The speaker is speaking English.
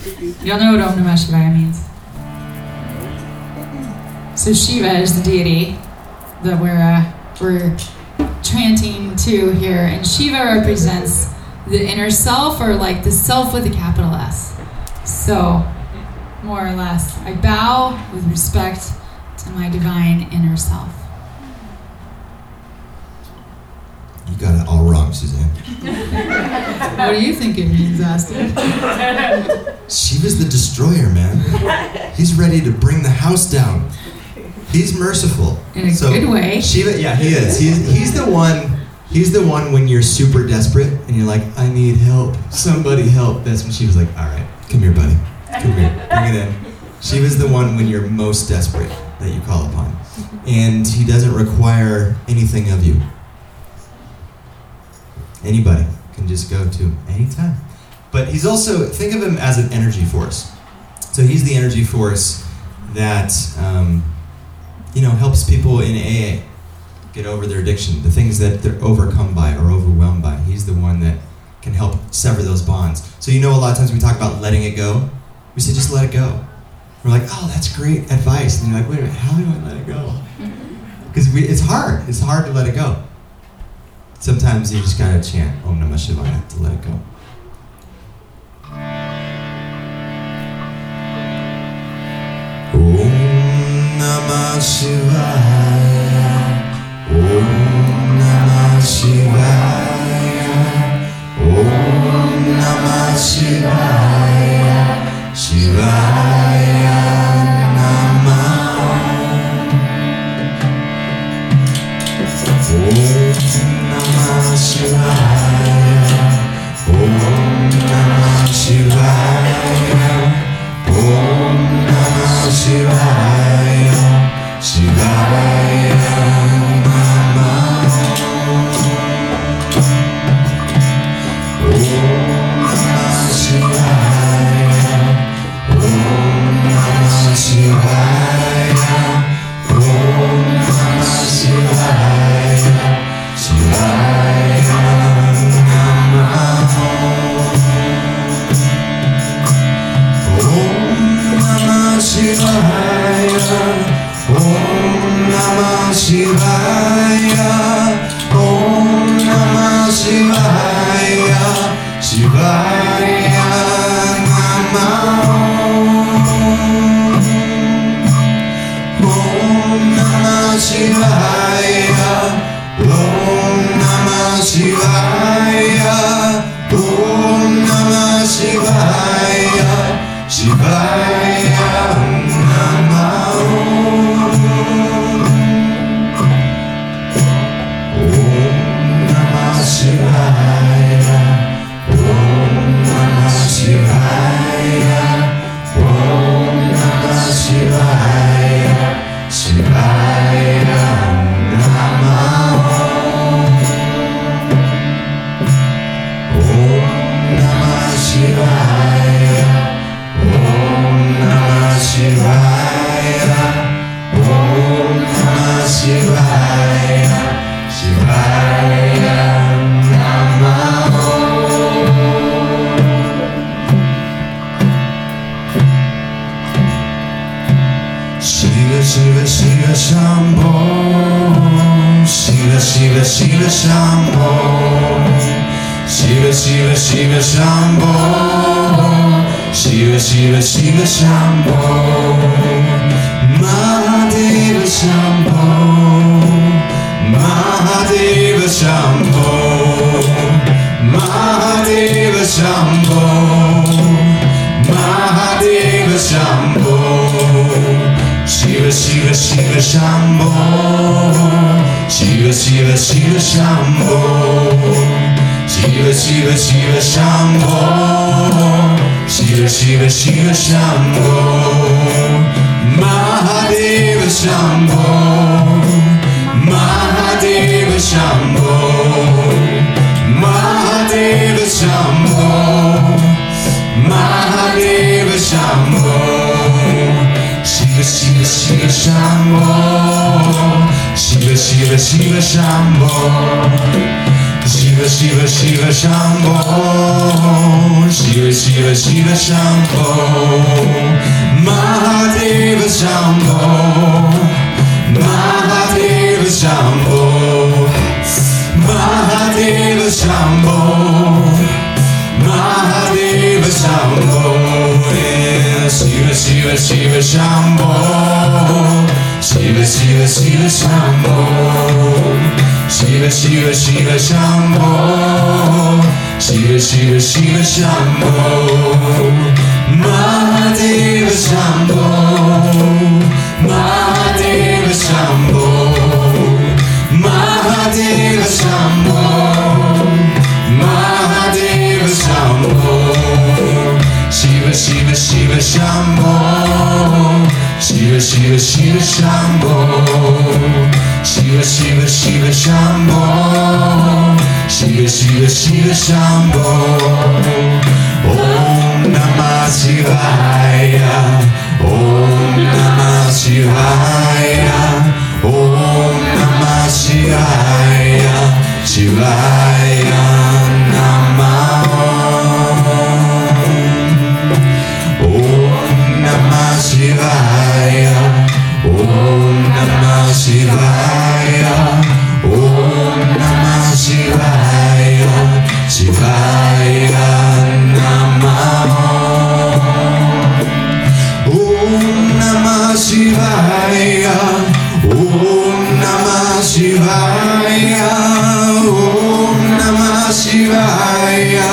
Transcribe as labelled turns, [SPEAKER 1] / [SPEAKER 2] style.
[SPEAKER 1] Y'all know what Om Namah Shivaya means. So Shiva is the deity that we're uh, we're chanting to here, and Shiva represents the inner self, or like the self with a capital S. So, more or less, I bow with respect to my divine inner self.
[SPEAKER 2] You got it all wrong, Suzanne.
[SPEAKER 1] What do you think it means, Austin?
[SPEAKER 2] Shiva's the destroyer, man. He's ready to bring the house down. He's merciful.
[SPEAKER 1] In a good way.
[SPEAKER 2] Shiva, yeah, he is. He's, he's the one. He's the one when you're super desperate and you're like, I need help. Somebody help. That's when Shiva's like, all right, come here, buddy. Come here. Bring it in. Shiva's the one when you're most desperate that you call upon. And he doesn't require anything of you. Anybody can just go to anytime. But he's also, think of him as an energy force. So he's the energy force that, um, you know, helps people in AA get over their addiction, the things that they're overcome by or overwhelmed by. He's the one that can help sever those bonds. So, you know, a lot of times we talk about letting it go. We say, just let it go. We're like, oh, that's great advice. And you're like, wait a minute, how do I let it go? Because it's hard. It's hard to let it go. Sometimes you just gotta chant Om Namah Shivaya to let it go. Om Namah Shivaya. Om Namah Shivaya. Om Namah Shivaya. Shivaya Namah. Om शिवरा ॐ शिवाय ॐ Shiva Namah Shivaya. Shiva Shiva Shambho Shiva Shiva Shiva Shambho Shiva Shiva Shiva Shambho Shiva Shiva Shiva Shambho Mahadeva Shambho Mahadeva Shambho Mahadeva Shambho Mahadeva Shambho Shiva Shiva Shiva Shambho. Shiva Shiva Shiva Shambho. Shiva Shiva Shiva Shambho. Shiva Shiva Shiva Shambho. Mahadeva Shambho. Mahadeva Shambho. Mahadeva Shambho. Mahadeva Shambho Shiva Shiva Shambho. Shiva Shiva Shiva Shambho. Shiva Shiva Shiva Shambho. Mahadeva Shambho. Mahadeva Shambho. Mahadeva Shambho. Mahadeva Shambho. Shiva Shiva Shiva Shambho. Shiva Shiva Shiva Shambho 喜乐喜乐喜乐香哦，喜乐喜乐喜乐香哦，马蒂的香哦，马蒂的香哦，马蒂的香哦，马蒂的香哦，喜乐喜乐喜乐香哦，喜乐喜乐喜乐香哦。Shiva Shiva Shiva Shambho. Shiva Shiva Shiva Shambho. Om Namah Shivaya. Om Namah Shivaya. Om Namah Shivaya Shivaya Om Namah Shivaya